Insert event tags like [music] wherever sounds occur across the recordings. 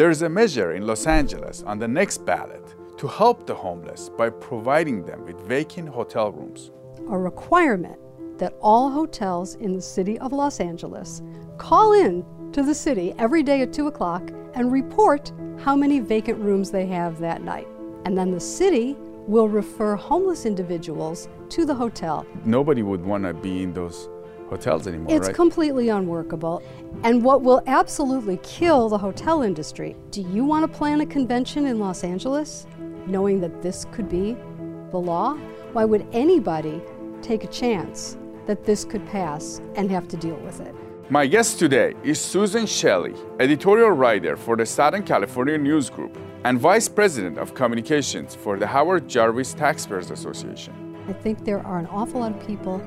There's a measure in Los Angeles on the next ballot to help the homeless by providing them with vacant hotel rooms. A requirement that all hotels in the city of Los Angeles call in to the city every day at 2 o'clock and report how many vacant rooms they have that night. And then the city will refer homeless individuals to the hotel. Nobody would want to be in those hotels anymore, It's right? completely unworkable. And what will absolutely kill the hotel industry do you want to plan a convention in Los Angeles knowing that this could be the law? Why would anybody take a chance that this could pass and have to deal with it? My guest today is Susan Shelley, editorial writer for the Southern California News Group and vice president of communications for the Howard Jarvis Taxpayers Association. I think there are an awful lot of people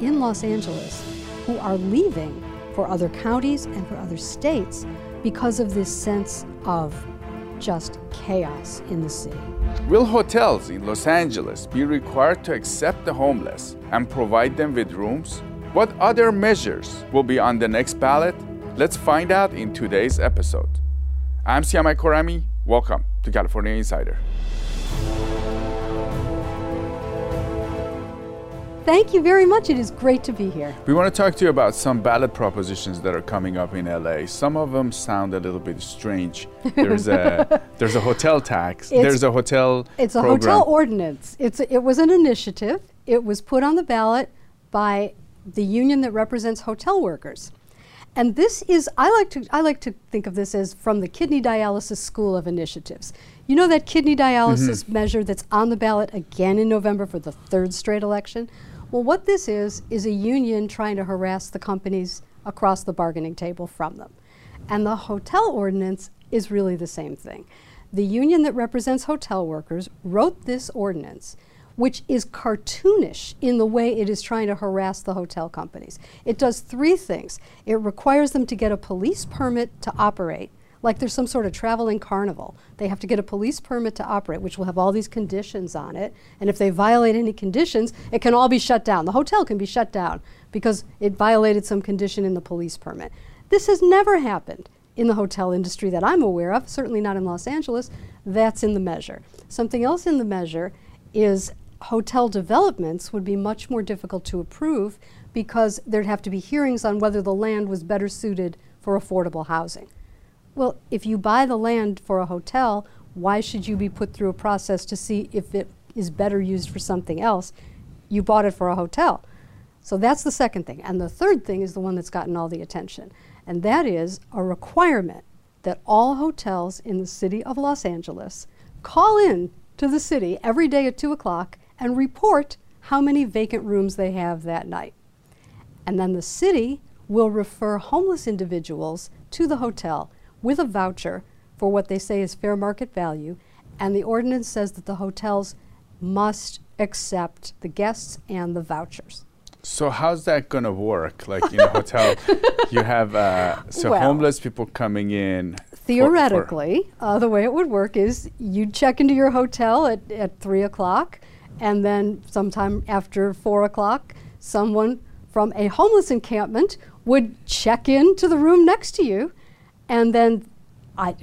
in Los Angeles who are leaving for other counties and for other states because of this sense of just chaos in the city. Will hotels in Los Angeles be required to accept the homeless and provide them with rooms? What other measures will be on the next ballot? Let's find out in today's episode. I'm Siyamak Khorrami. Welcome to California Insider. Thank you very much. It is great to be here. We want to talk to you about some ballot propositions that are coming up in LA. Some of them sound a little bit strange. There's a [laughs] there's a hotel tax. It's- there's a hotel It's a program. hotel ordinance. It's a, it was an initiative. It was put on the ballot by the union that represents hotel workers. And this is I like to I like to think of this as from the kidney dialysis school of initiatives. You know that kidney dialysis mm-hmm. measure that's on the ballot again in November for the third straight election? Well, what this is is a union trying to harass the companies across the bargaining table from them. And the hotel ordinance is really the same thing. The union that represents hotel workers wrote this ordinance, which is cartoonish in the way it is trying to harass the hotel companies. It does three things it requires them to get a police permit to operate. Like there's some sort of traveling carnival. They have to get a police permit to operate, which will have all these conditions on it. And if they violate any conditions, it can all be shut down. The hotel can be shut down because it violated some condition in the police permit. This has never happened in the hotel industry that I'm aware of, certainly not in Los Angeles. That's in the measure. Something else in the measure is hotel developments would be much more difficult to approve because there'd have to be hearings on whether the land was better suited for affordable housing. Well, if you buy the land for a hotel, why should you be put through a process to see if it is better used for something else? You bought it for a hotel. So that's the second thing. And the third thing is the one that's gotten all the attention, and that is a requirement that all hotels in the city of Los Angeles call in to the city every day at 2 o'clock and report how many vacant rooms they have that night. And then the city will refer homeless individuals to the hotel with a voucher for what they say is fair market value. And the ordinance says that the hotels must accept the guests and the vouchers. So how's that gonna work? Like in a hotel, [laughs] you have uh, so Well- homeless people coming in. Theoretically, uh, the way it would work is you'd check into your hotel at, at 3 o'clock, and then sometime after 4 o'clock, someone from a homeless encampment would check into the room next to you, and then I.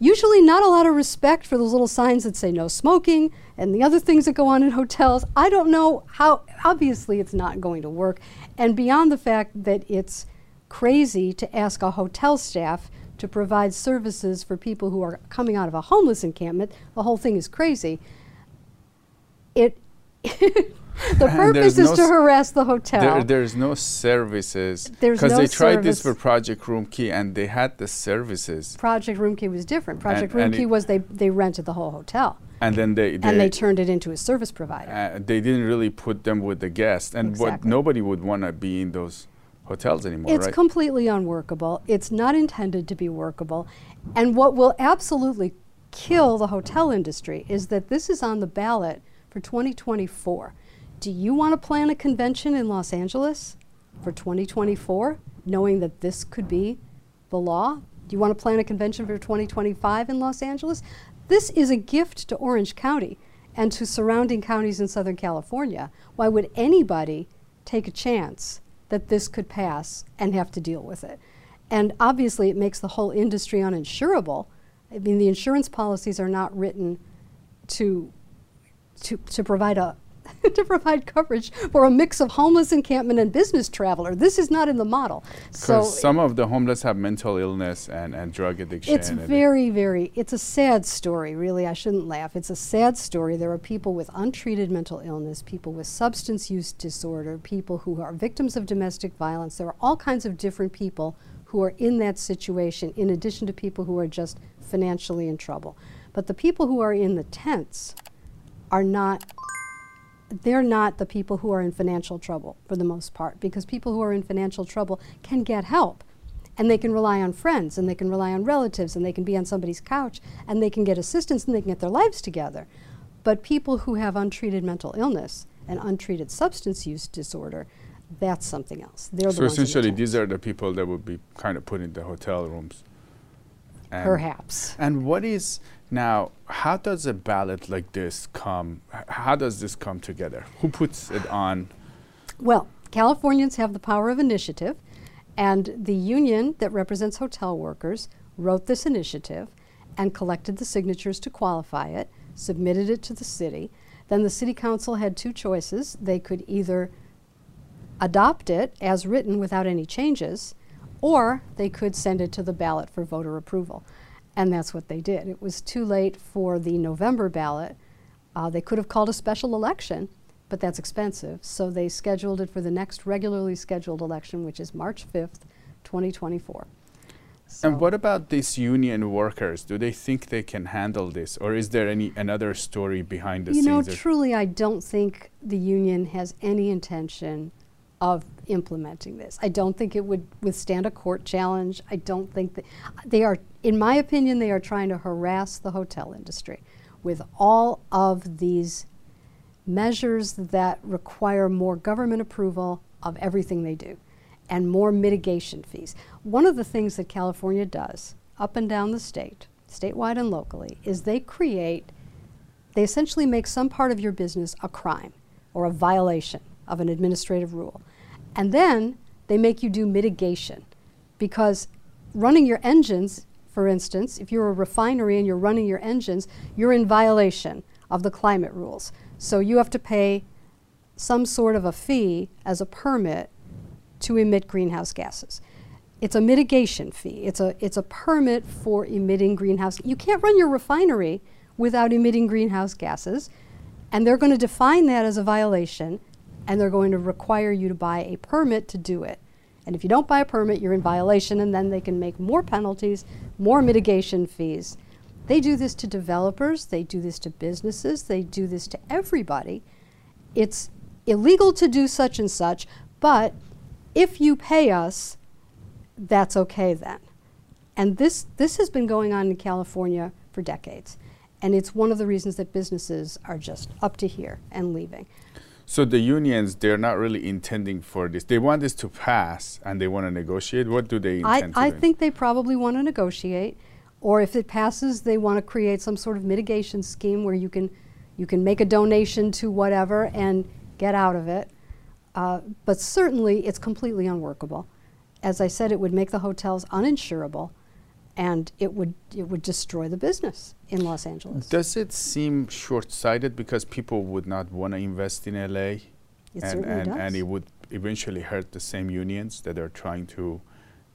Usually, not a lot of respect for those little signs that say no smoking and the other things that go on in hotels. I don't know how, obviously, it's not going to work. And beyond the fact that it's crazy to ask a hotel staff to provide services for people who are coming out of a homeless encampment, the whole thing is crazy. It [laughs] the purpose is no to harass the hotel. There, there's no services There's because no they tried this for Project Roomkey and they had the services, Project Roomkey was different. Project and Roomkey it- was they, they rented the whole hotel and then they they, and they turned it into a service provider. uh, they didn't really put them with the guests, and what Exactly. nobody would want to be in those hotels anymore, It's right? completely unworkable. It's not intended to be workable. And what will absolutely kill the hotel industry is that this is on the ballot for 2024. Do you want to plan a convention in Los Angeles for 2024, knowing that this could be the law? Do you want to plan a convention for 2025 in Los Angeles? This is a gift to Orange County and to surrounding counties in Southern California. Why would anybody take a chance that this could pass and have to deal with it? And obviously, it makes the whole industry uninsurable I mean, the insurance policies are not written to to, to provide a [laughs] to provide coverage for a mix of homeless encampment and business traveler. This is not in the model. So some of the homeless have mental illness and, and drug addiction. It's very, very, it's a sad story, really. I shouldn't laugh. It's a sad story. There are people with untreated mental illness, people with substance use disorder, people who are victims of domestic violence. There are all kinds of different people who are in that situation, in addition to people who are just financially in trouble. But the people who are in the tents are not they're not the people who are in financial trouble for the most part because people who are in financial trouble can get help and they can rely on friends and they can rely on relatives and they can be on somebody's couch and they can get assistance and they can get their lives together. But people who have untreated mental illness and untreated substance use disorder, that's something else. They're so the essentially, these are the people that would be kind of put in the hotel rooms. And Perhaps. And what is now, how does a ballot like this come? How does this come together? Who puts it on? Well, Californians have the power of initiative, and the union that represents hotel workers wrote this initiative and collected the signatures to qualify it, submitted it to the city. Then the city council had two choices. They could either adopt it as written without any changes, or they could send it to the ballot for voter approval. And that's what they did. It was too late for the November ballot. Uh, they could have called a special election, but that's expensive. So they scheduled it for the next regularly scheduled election, which is March 5th, 2024. So and what about these union workers? Do they think they can handle this, or is there any another story behind the you scenes? You know, truly, I don't think the union has any intention of implementing this. I don't think it would withstand a court challenge. I don't think that they are, in my opinion, they are trying to harass the hotel industry with all of these measures that require more government approval of everything they do and more mitigation fees. One of the things that California does up and down the state, statewide and locally, is they create, they essentially make some part of your business a crime or a violation of an administrative rule. And then they make you do mitigation because running your engines, for instance, if you're a refinery and you're running your engines, you're in violation of the climate rules. So you have to pay some sort of a fee as a permit to emit greenhouse gases. It's a mitigation fee. It's a, it's a permit for emitting greenhouse. You can't run your refinery without emitting greenhouse gases, and they're going to define that as a violation and they're going to require you to buy a permit to do it. And if you don't buy a permit, you're in violation, and then they can make more penalties, more mitigation fees. They do this to developers, they do this to businesses, they do this to everybody. It's illegal to do such and such, but if you pay us, that's okay then. And this, this has been going on in California for decades. And it's one of the reasons that businesses are just up to here and leaving. So the unions, they're not really intending for this. They want this to pass and they want to negotiate. What do they intend I, I think they probably want to negotiate. Or if it passes, they want to create some sort of mitigation scheme where you can, you can make a donation to whatever and get out of it. Uh, but certainly, it's completely unworkable. As I said, it would make the hotels uninsurable and it would it would destroy the business in Los Angeles. Does it seem short-sighted because people would not want to invest in LA, it and and, and it would eventually hurt the same unions that are trying to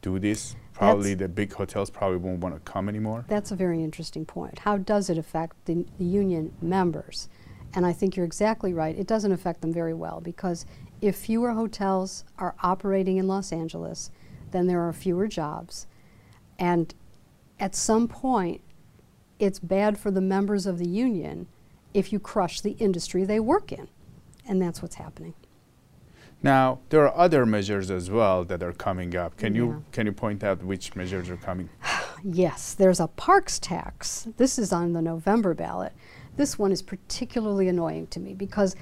do this? Probably That's the big hotels probably won't want to come anymore. That's a very interesting point. How does it affect the, the union members? And I think you're exactly right. It doesn't affect them very well because if fewer hotels are operating in Los Angeles, then there are fewer jobs. And at some point, it's bad for the members of the union if you crush the industry they work in. And that's what's happening. Now, there are other measures as well that are coming up. Can, yeah. you, can you point out which measures are coming? [sighs] yes, there's a parks tax. This is on the November ballot. This one is particularly annoying to me because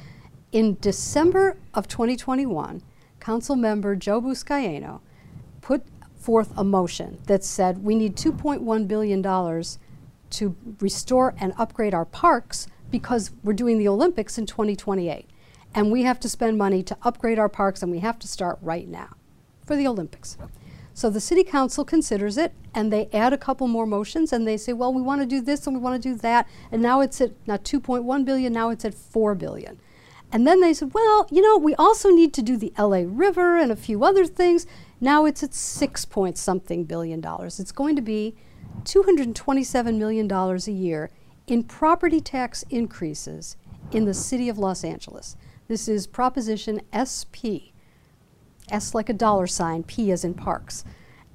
in December of 2021, Council member Joe Buscaino put forth a motion that said we need $2.1 billion to restore and upgrade our parks because we're doing the Olympics in 2028. And we have to spend money to upgrade our parks, and we have to start right now for the Olympics. So the city council considers it and they add a couple more motions and they say, well, we want to do this and we want to do that. And now it's at not 2.1 billion, now it's at 4 billion. And then they said, well, you know, we also need to do the LA River and a few other things. Now it's at 6 point something billion dollars. It's going to be $227 million a year in property tax increases in the city of Los Angeles. This is Proposition SP. S like a dollar sign, P as in parks.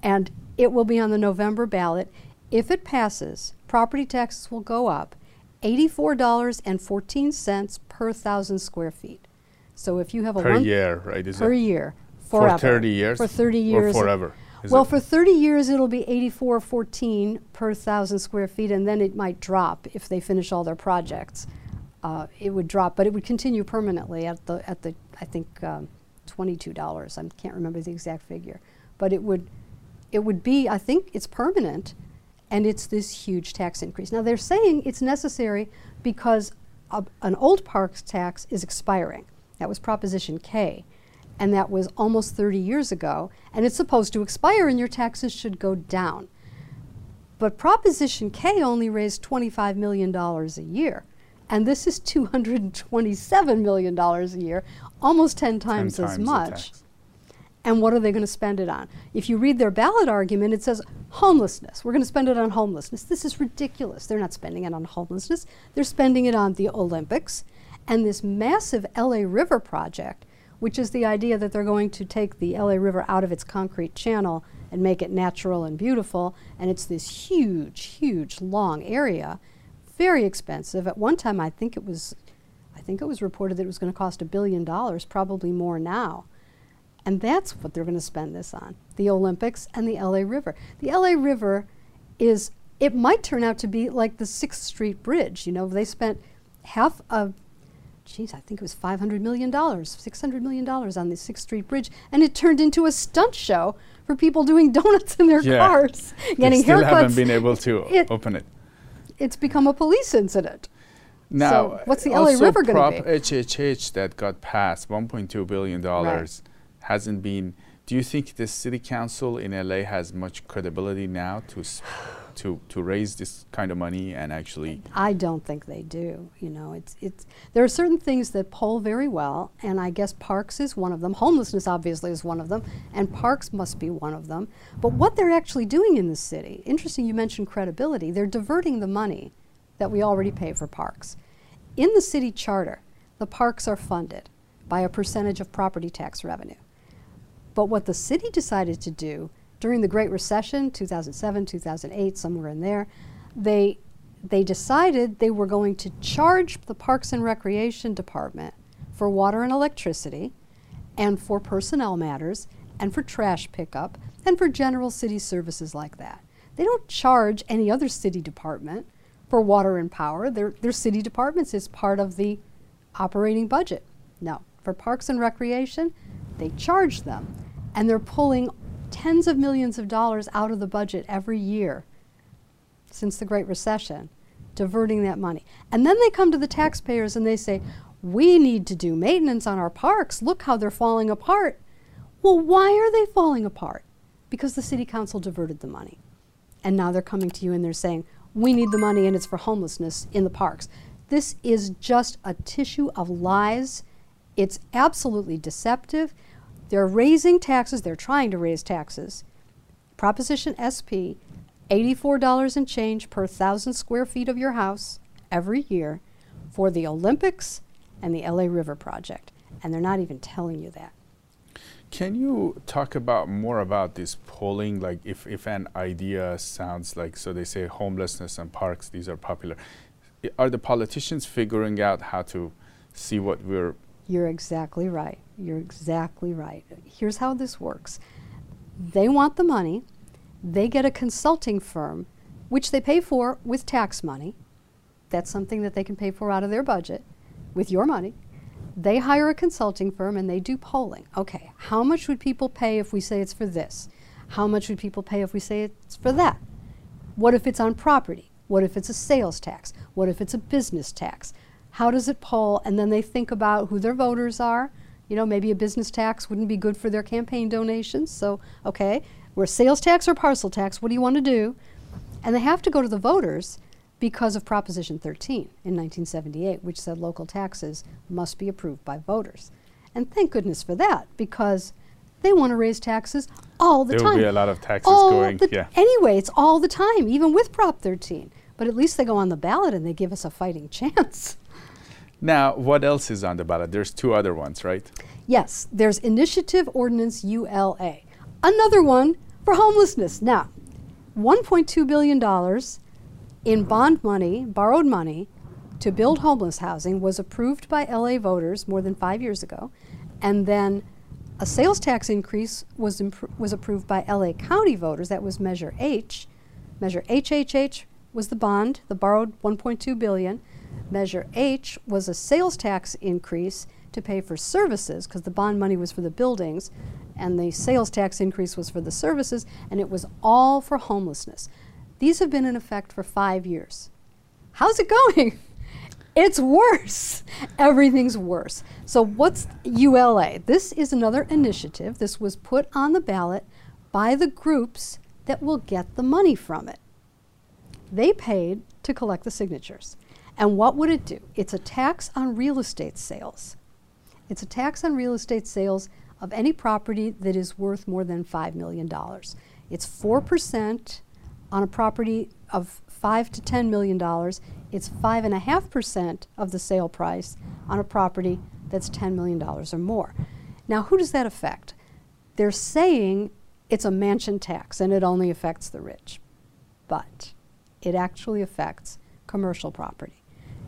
And it will be on the November ballot. If it passes, property taxes will go up $84.14 per thousand square feet. So if you have a per year, right? Is per year for 30 years? for 30 years Or forever? Is well, for 30 years, it'll be 84.14 per thousand square feet, and then it might drop if they finish all their projects. Uh, it would drop, but it would continue permanently at the at the I think um, $22. I can't remember the exact figure, but it would it would be I think it's permanent, and it's this huge tax increase. Now they're saying it's necessary because an old parks tax is expiring. That was Proposition K, and that was almost 30 years ago, and it's supposed to expire, and your taxes should go down. But Proposition K only raised $25 million a year, and this is $227 million a year, almost 10 10 times, as much. And what are they going to spend it on? If you read their ballot argument, it says homelessness. We're going to spend it on homelessness. This is ridiculous. They're not spending it on homelessness. They're spending it on the Olympics and this massive LA River project, which is the idea that they're going to take the LA River out of its concrete channel and make it natural and beautiful. And it's this huge, huge, long area, very expensive. At one time, I think it was, I think it was reported that it was going to cost a billion dollars, probably more now. And that's what they're going to spend this on the Olympics and the LA River. The LA River is, it might turn out to be like the 6th Street Bridge. You know, they spent half of, geez, I think it was $500 million, $600 million on the 6th Street Bridge, and it turned into a stunt show for people doing [laughs] donuts in their Yeah. cars, getting they still haircuts. haven't been able to It- open it. it's become a police incident. Now, what's the LA River gonna Prop be? HHH that got passed, 1.2 billion dollars, hasn't been. Do you think the city council in LA has much credibility now to to to raise this kind of money and actually? I don't think they do. You know, it's it's there are certain things that poll very well, and I guess parks is one of them. Homelessness obviously is one of them, and parks must be one of them. But what they're actually doing in the city, interesting. You mentioned credibility. They're diverting the money that we already pay for parks. In the city charter, the parks are funded by a percentage of property tax revenue. But what the city decided to do during the Great Recession, 2007, 2008, somewhere in there, they they decided they were going to charge the Parks and Recreation Department for water and electricity and for personnel matters and for trash pickup and for general city services like that. They don't charge any other city department for water and power. Their, their city departments is part of the operating budget. No, for parks and recreation, they charge them. And they're pulling tens of millions of dollars out of the budget every year since the Great Recession, diverting that money. And then they come to the taxpayers and they say, We need to do maintenance on our parks. Look how they're falling apart. Well, why are they falling apart? Because the city council diverted the money. And now they're coming to you and they're saying, We need the money and it's for homelessness in the parks. This is just a tissue of lies. It's absolutely deceptive. They're raising taxes, they're trying to raise taxes. Proposition SP, $84 and change per thousand square feet of your house every year for the Olympics and the LA River project. And they're not even telling you that. Can you talk about more about this polling? Like, if, if an idea sounds like, so they say homelessness and parks, these are popular. Are the politicians figuring out how to see what we're You're exactly right. You're exactly right. Here's how this works they want the money, they get a consulting firm, which they pay for with tax money. That's something that they can pay for out of their budget with your money. They hire a consulting firm and they do polling. Okay, how much would people pay if we say it's for this? How much would people pay if we say it's for that? What if it's on property? What if it's a sales tax? What if it's a business tax? How does it poll? And then they think about who their voters are. You know, maybe a business tax wouldn't be good for their campaign donations. So, okay, We're sales tax or parcel tax. What do you want to do? And they have to go to the voters because of Proposition 13 in 1978, which said local taxes must be approved by voters. And thank goodness for that, because they want to raise taxes all the there time. There will be a lot of taxes all going. the- yeah. Anyway, it's all the time, even with Prop 13. But at least they go on the ballot and they give us a fighting [laughs] chance. Now, what else is on the ballot? There's two other ones, right? Yes, there's Initiative Ordinance ULA, another one for homelessness. Now, $1.2 billion in bond money, borrowed money, to build homeless housing was approved by LA voters more than five years ago. And then a sales tax increase was, was approved by LA County voters. That was Measure H. Measure HHH was the bond, the borrowed 1.2 billion. Measure H was a sales tax increase to pay for services because the bond money was for the buildings and the sales tax increase was for the services and it was all for homelessness. These have been in effect for 5 years. How's it going? [laughs] It's worse. Everything's worse. So, what's ULA? This is another initiative. This was put on the ballot by the groups that will get the money from it. They paid to collect the signatures. And what would it do? It's a tax on real estate sales. It's a tax on real estate sales of any property that is worth more than $5 million. It's 4% on a property of 5 to $10 million. It's 5.5% of the sale price on a property that's $10 million or more. Now, who does that affect? They're saying it's a mansion tax and it only affects the rich. But it actually affects commercial property.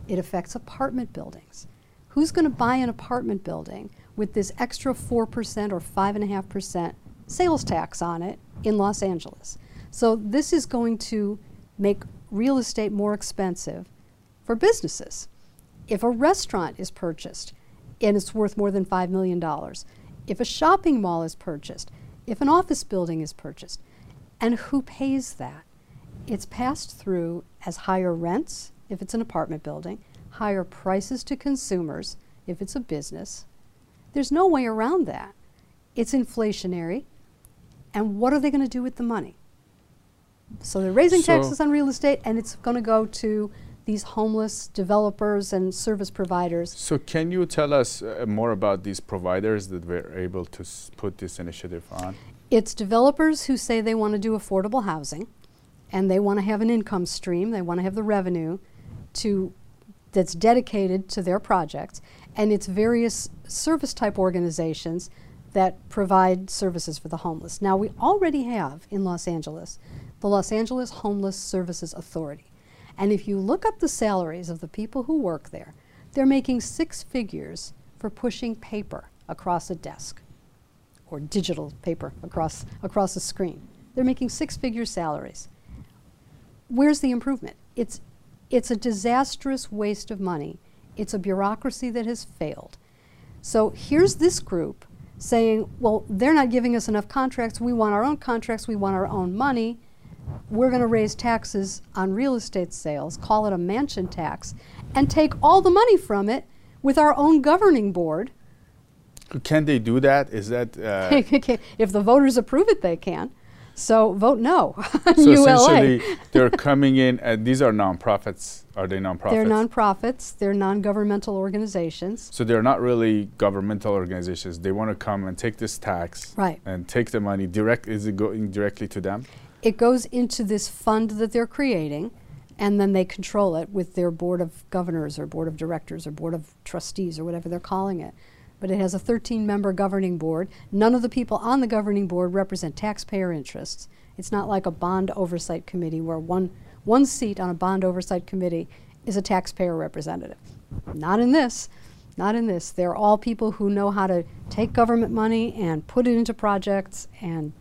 It affects apartment buildings. Who's going to buy an apartment building with this extra 4% or 5.5% sales tax on it in Los Angeles? So, this is going to make real estate more expensive for businesses. If a restaurant is purchased and it's worth more than $5 million, if a shopping mall is purchased, if an office building is purchased, and who pays that? It's passed through as higher rents if it's an apartment building, higher prices to consumers if it's a business. There's no way around that. It's inflationary. And what are they going to do with the money? So they're raising So- taxes on real estate, and it's going to go to these homeless developers and service providers. So, can you tell us uh, more about these providers that were able to s- put this initiative on? It's developers who say they want to do affordable housing and they want to have an income stream, they want to have the revenue to that's dedicated to their projects and it's various service type organizations that provide services for the homeless. Now we already have in Los Angeles the Los Angeles Homeless Services Authority. And if you look up the salaries of the people who work there, they're making six figures for pushing paper across a desk or digital paper across across a screen. They're making six-figure salaries. Where's the improvement? It's it's a disastrous waste of money. It's a bureaucracy that has failed. So here's this group saying, well, they're not giving us enough contracts. We want our own contracts. We want our own money. We're going to raise taxes on real estate sales, call it a mansion tax, and take all the money from it with our own governing board Can they do that? Is that uh, [laughs] if the voters approve it, they can. So vote no. [laughs] so? Essentially, they're coming in, and these are nonprofits. Are they nonprofits? They're nonprofits. They're non-governmental organizations. So they're not really governmental organizations. They want to come and take this tax Right. and take the money direct. Is it going directly to them? It goes into this fund that they're creating, and then they control it with their board of governors or board of directors or board of trustees or whatever they're calling it. But it has a 13-member governing board. None of the people on the governing board represent taxpayer interests. It's not like a bond oversight committee where one one seat on a bond oversight committee is a taxpayer representative. Not in this. Not in this. They're all people who know how to take government money and put it into projects, and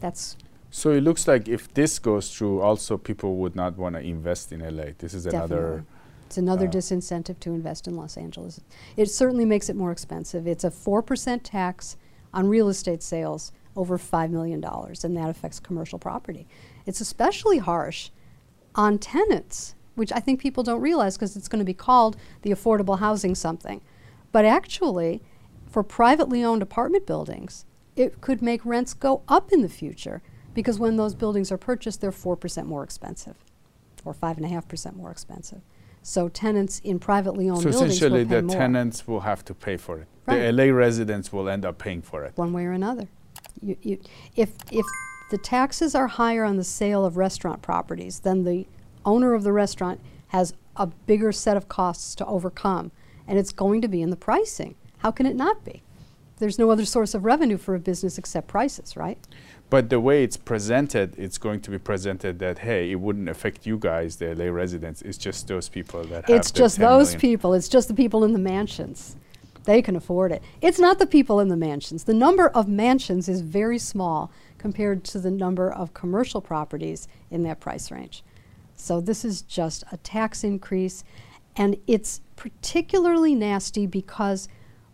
that's So it looks like if this goes through, also people would not want to invest in LA. This is Definitely. another. It's another uh, disincentive to invest in Los Angeles. It certainly makes it more expensive. It's a 4% tax on real estate sales over $5 million, and that affects commercial property. It's especially harsh on tenants, which I think people don't realize because it's going to be called the affordable housing something. But actually, for privately owned apartment buildings, it could make rents go up in the future because when those buildings are purchased, they're 4% more expensive or 5.5% more expensive. So tenants in privately owned So buildings essentially, will pay the more tenants will have to pay for it. Right. The LA residents will end up paying for it. one way or another. You, you, if, if the taxes are higher on the sale of restaurant properties, then the owner of the restaurant has a bigger set of costs to overcome, and it's going to be in the pricing. How can it not be? There's no other source of revenue for a business except prices, right? But the way it's presented, it's going to be presented that hey, it wouldn't affect you guys, the LA residents. It's just those people that have. It's just 10 those million. people. It's just the people in the mansions. They can afford it. It's not the people in the mansions. The number of mansions is very small compared to the number of commercial properties in that price range. So this is just a tax increase, and it's particularly nasty because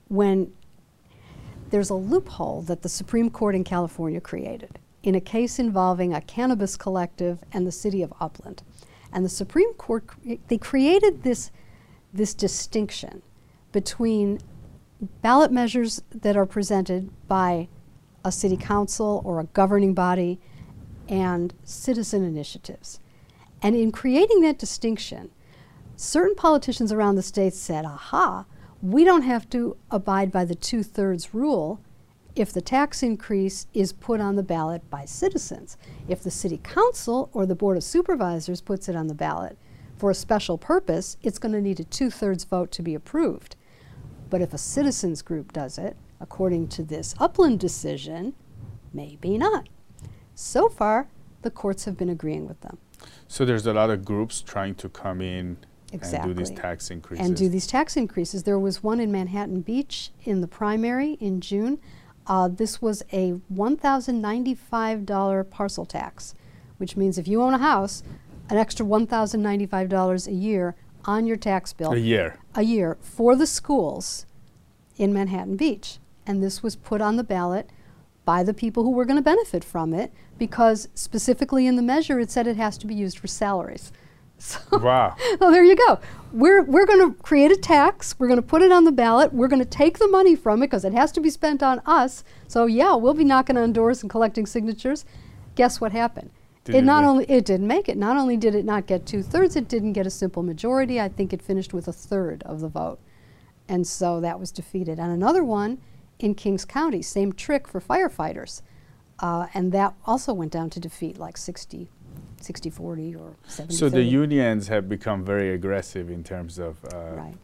when there's a loophole that the Supreme Court in California created in a case involving a cannabis collective and the city of Upland. And the Supreme Court, cre- they created this, this distinction between ballot measures that are presented by a city council or a governing body and citizen initiatives. And in creating that distinction, certain politicians around the state said, aha, we don't have to abide by the two thirds rule if the tax increase is put on the ballot by citizens. If the city council or the board of supervisors puts it on the ballot for a special purpose, it's going to need a two thirds vote to be approved. But if a citizens group does it, according to this Upland decision, maybe not. So far, the courts have been agreeing with them. So there's a lot of groups trying to come in and do these Exactly. tax increases. and do these tax increases. There was one in Manhattan Beach in the primary in June. Uh, this was a $1,095 parcel tax, which means if you own a house, an extra $1,095 a year on your tax bill a year. a year for the schools in Manhattan Beach. And this was put on the ballot by the people who were going to benefit from it because specifically in the measure it said it has to be used for salaries. So Wow. [laughs] well, there you go. We're, we're going to create a tax. We're going to put it on the ballot. We're going to take the money from it because it has to be spent on us. So, yeah, we'll be knocking on doors and collecting signatures. Guess what happened? Did it not only it didn't make it. Not only did it not get two thirds, it didn't get a simple majority. I think it finished with a third of the vote, and so that was defeated. And another one in Kings County, same trick for firefighters, uh, and that also went down to defeat, like 60, 60 40 or 70 So the unions have become very aggressive in terms of. Uh, Right.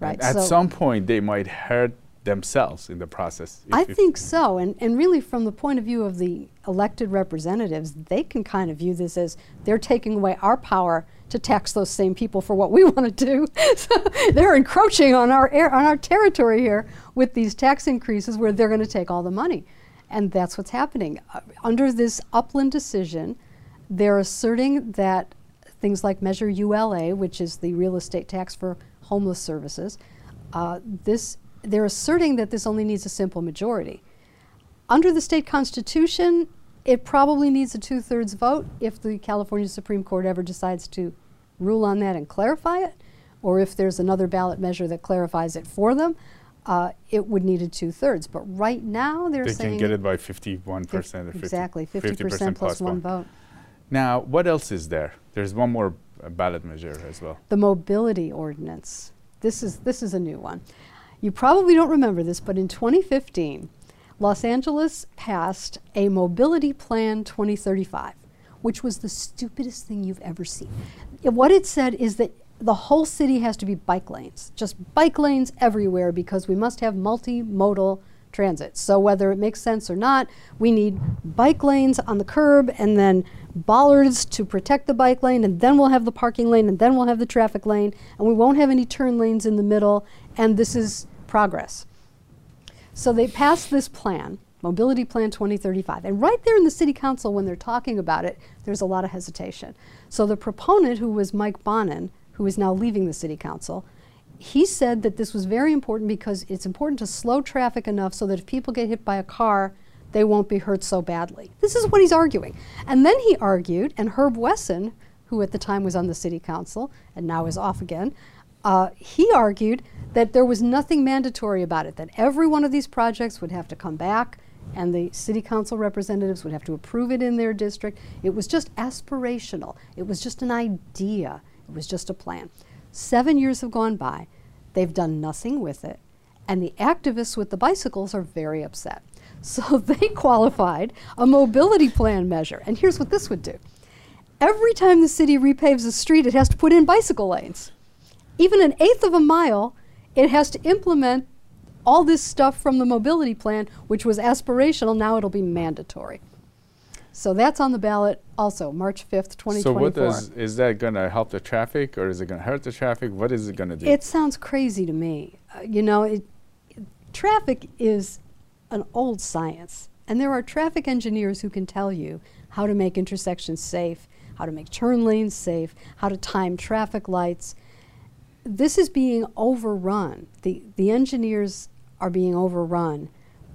Right. At so some point, they might hurt themselves in the process. I think so. And, and really, from the point of view of the elected representatives, they can kind of view this as they're taking away our power to tax those same people for what we [laughs] want to do. so they're encroaching on our, air, on our territory here with these tax increases where they're going to take all the money. And that's what's happening. Uh, under this upland decision, they're asserting that things like Measure ULA, which is the real estate tax for homeless services, uh, this, they're asserting that this only needs a simple majority. Under the state constitution, it probably needs a two thirds vote if the California Supreme Court ever decides to rule on that and clarify it, or if there's another ballot measure that clarifies it for them. Uh, it would need a two thirds. But right now, they're they saying can get it by 51% or 50, exactly 50% plus one vote. Now, what else is there? There's one more ballot measure as well. the mobility ordinance. This is this is a new one. You probably don't remember this, but in 2015, Los Angeles passed a mobility plan 2035, which was the stupidest thing you've ever seen. It- what it said is that the whole city has to be bike lanes, just bike lanes everywhere because we must have multimodal transit. So whether it makes sense or not, we need bike lanes on the curb and then bollards to protect the bike lane and then we'll have the parking lane and then we'll have the traffic lane and we won't have any turn lanes in the middle and this is progress. So they passed this plan, Mobility Plan 2035. And right there in the city council, when they're talking about it, there's a lot of hesitation. So the proponent, who was Mike Bonin, who is now leaving the city council, he said that this was very important because it's important to slow traffic enough so that if people get hit by a car, they won't be hurt so badly. This is what he's arguing. And then he argued, and Herb Wesson, who at the time was on the city council and now is off again, uh, he argued that there was nothing mandatory about it, that every one of these projects would have to come back and the city council representatives would have to approve it in their district. It was just aspirational. It was just an idea. It was just a plan. Seven years have gone by. They've done nothing with it. And the activists with the bicycles are very upset. [laughs] So they qualified a mobility plan measure. And here's what this would do every time the city repaves a street, it has to put in bicycle lanes. Even an eighth of a mile, it has to implement all this stuff from the mobility plan, which was aspirational, now it'll be mandatory. So that's on the ballot also, March 5th, 2024. So what does, is that going to help the traffic or is it going to hurt the traffic? What is it going to do? It sounds crazy to me. Uh, you know, it, traffic is an old science. And there are traffic engineers who can tell you how to make intersections safe, how to make turn lanes safe, how to time traffic lights. This is being overrun. The, the engineers are being overrun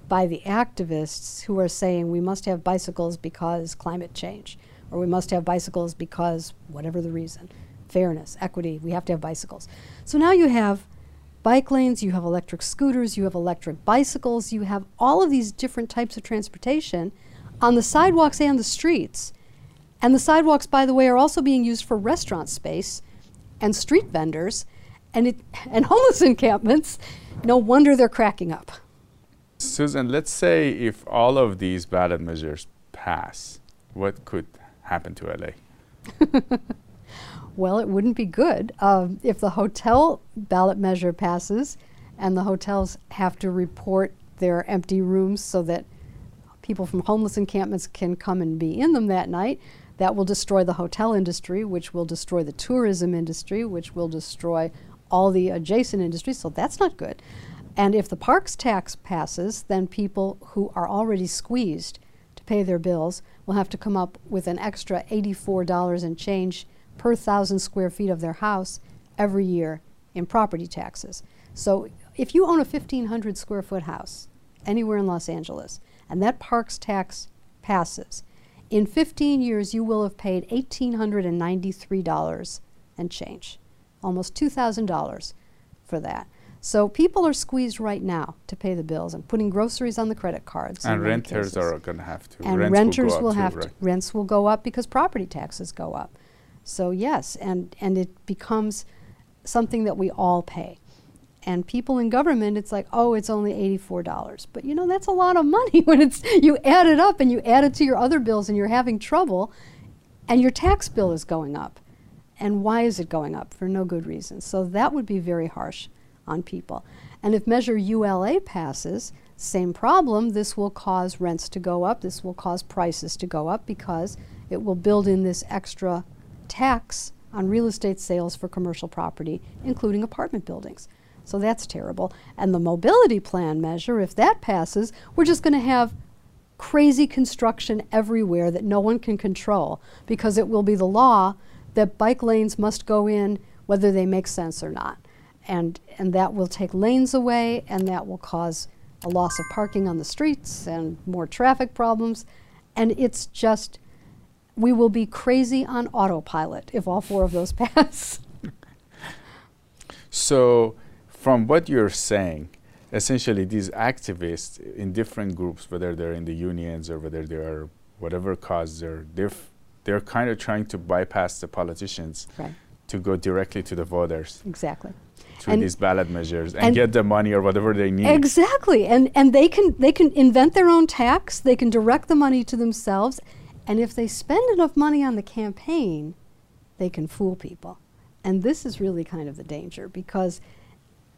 by the activists who are saying we must have bicycles because climate change, or we must have bicycles because whatever the reason fairness, equity, we have to have bicycles. So now you have bike lanes, you have electric scooters, you have electric bicycles, you have all of these different types of transportation on the sidewalks and the streets. And the sidewalks, by the way, are also being used for restaurant space and street vendors and, it, [laughs] and homeless encampments. No wonder they're cracking up. Susan, let's say if all of these ballot measures pass, what could happen to LA? [laughs] Well, it wouldn't be good. Uh, if the hotel ballot measure passes and the hotels have to report their empty rooms so that people from homeless encampments can come and be in them that night, that will destroy the hotel industry, which will destroy the tourism industry, which will destroy all the adjacent industries. So that's not good. And if the parks tax passes, then people who are already squeezed to pay their bills will have to come up with an extra $84 and change per thousand square feet of their house every year in property taxes. So if you own a 1,500 square foot house anywhere in Los Angeles and that parks tax passes, in 15 years you will have paid $1,893 and change, almost $2,000 for that. So people are squeezed right now to pay the bills and putting groceries on the credit cards. And renters cases. are going to have to. And rents renters will, will have too, to. Right? Rents will go up because property taxes go up. So yes, and and it becomes something that we all pay. And people in government, it's like, oh, it's only eighty-four dollars. But you know, that's a lot of money [laughs] when it's you add it up and you add it to your other bills and you're having trouble, and your tax bill is going up. And why is it going up? For no good reason. So that would be very harsh on people. And if Measure ULA passes, same problem. This will cause rents to go up. This will cause prices to go up because it will build in this extra tax on real estate sales for commercial property, including apartment buildings. So that's terrible. And the mobility plan measure, if that passes, we're just going to have crazy construction everywhere that no one can control because it will be the law that bike lanes must go in whether they make sense or not. And, and that will take lanes away and that will cause a loss of parking on the streets and more traffic problems. And it's just we will be crazy on autopilot if all four of those [laughs] pass. so, from what you're saying, essentially these activists in different groups, whether they're in the unions or whether they're whatever cause they're, they're, they're kind of trying to bypass the politicians right. to go directly to the voters. Exactly. Through and these ballot measures and, and, get the money or whatever they need. Exactly. And and they can they can invent their own tax, they can direct the money to themselves and if they spend enough money on the campaign, they can fool people. And this is really kind of the danger because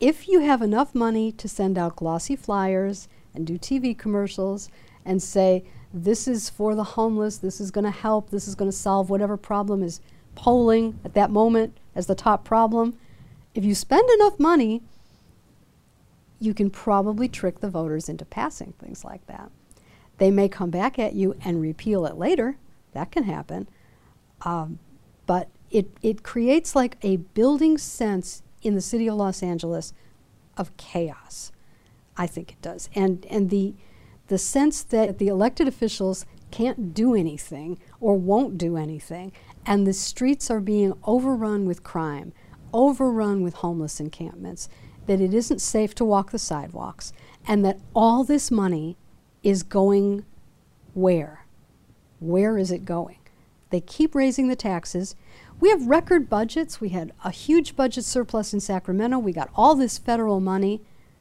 if you have enough money to send out glossy flyers and do TV commercials and say, this is for the homeless, this is going to help, this is going to solve whatever problem is polling at that moment as the top problem, if you spend enough money, you can probably trick the voters into passing things like that. They may come back at you and repeal it later. That can happen. Um, but it, it creates like a building sense in the city of Los Angeles of chaos. I think it does. And, and the, the sense that the elected officials can't do anything or won't do anything, and the streets are being overrun with crime, overrun with homeless encampments, that it isn't safe to walk the sidewalks, and that all this money is going where? Where is it going? They keep raising the taxes. We have record budgets. We had a huge budget surplus in Sacramento. We got all this federal money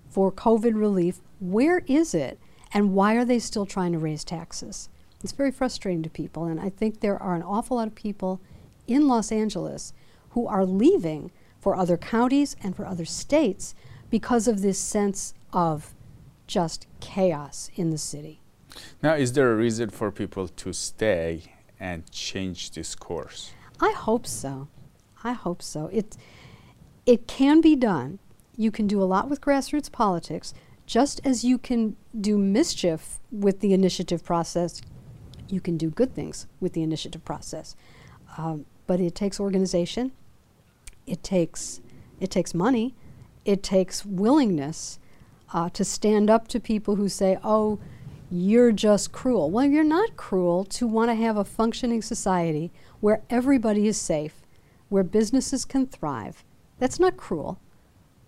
for COVID relief. Where is it? And why are they still trying to raise taxes? It's very frustrating to people. And I think there are an awful lot of people in Los Angeles who are leaving for other counties and for other states because of this sense of just chaos in the city. Now, is there a reason for people to stay and change this course? I hope so. I hope so. It, it can be done. You can do a lot with grassroots politics, just as you can do mischief with the initiative process. You can do good things with the initiative process. Um, but it takes organization, it takes, it takes money, it takes willingness uh, to stand up to people who say, oh, you're just cruel. Well, you're not cruel to want to have a functioning society where everybody is safe, where businesses can thrive. That's not cruel.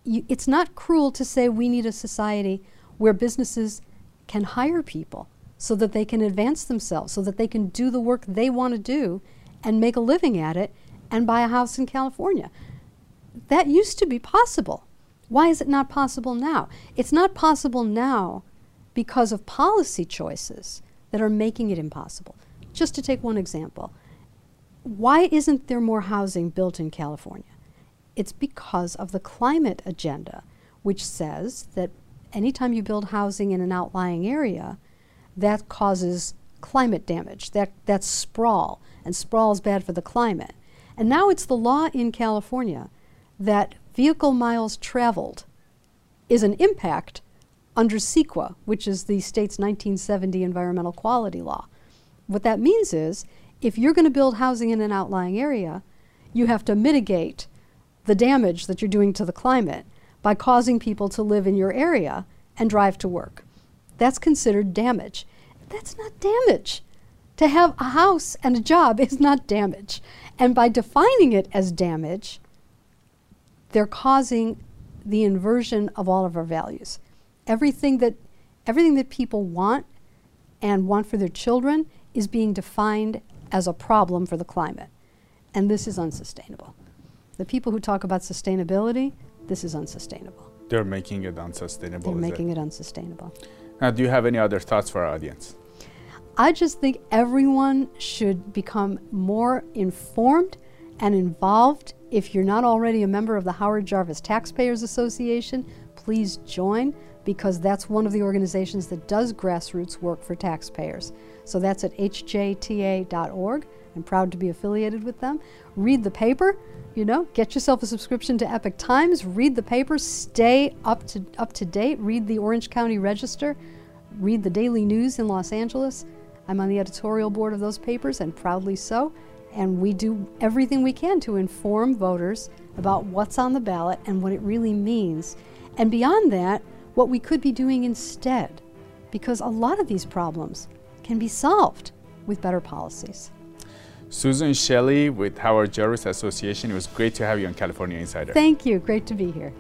You, it's not cruel to say we need a society where businesses can hire people so that they can advance themselves, so that they can do the work they want to do and make a living at it and buy a house in California. That used to be possible. Why is it not possible now? It's not possible now because of policy choices that are making it impossible. Just to take one example, why isn't there more housing built in California? It's because of the climate agenda, which says that anytime you build housing in an outlying area, that causes climate damage. That, that's sprawl, and sprawl is bad for the climate. And now it's the law in California that vehicle miles traveled is an impact under CEQA, which is the state's 1970 environmental quality law. What that means is if you're going to build housing in an outlying area, you have to mitigate the damage that you're doing to the climate by causing people to live in your area and drive to work. That's considered damage. That's not damage. To have a house and a job is not damage. And by defining it as damage, they're causing the inversion of all of our values. Everything that, everything that people want and want for their children is being defined as a problem for the climate. And this is unsustainable. The people who talk about sustainability, this is unsustainable. They're making it unsustainable. They're making it? it unsustainable. Now, do you have any other thoughts for our audience? I just think everyone should become more informed and involved. If you're not already a member of the Howard Jarvis Taxpayers Association, please join because that's one of the organizations that does grassroots work for taxpayers. So that's at hjta.org. I'm proud to be affiliated with them. Read the paper, you know, get yourself a subscription to Epoch Times, read the paper, stay up to up to date, read the Orange County Register, read the Daily News in Los Angeles. I'm on the editorial board of those papers and proudly so. And we do everything we can to inform voters about what's on the ballot and what it really means. And beyond that, what we could be doing instead, because a lot of these problems can be solved with better policies. Susan Shelley with Howard Jarvis Association. It was great to have you on California Insider. Thank you. Great to be here.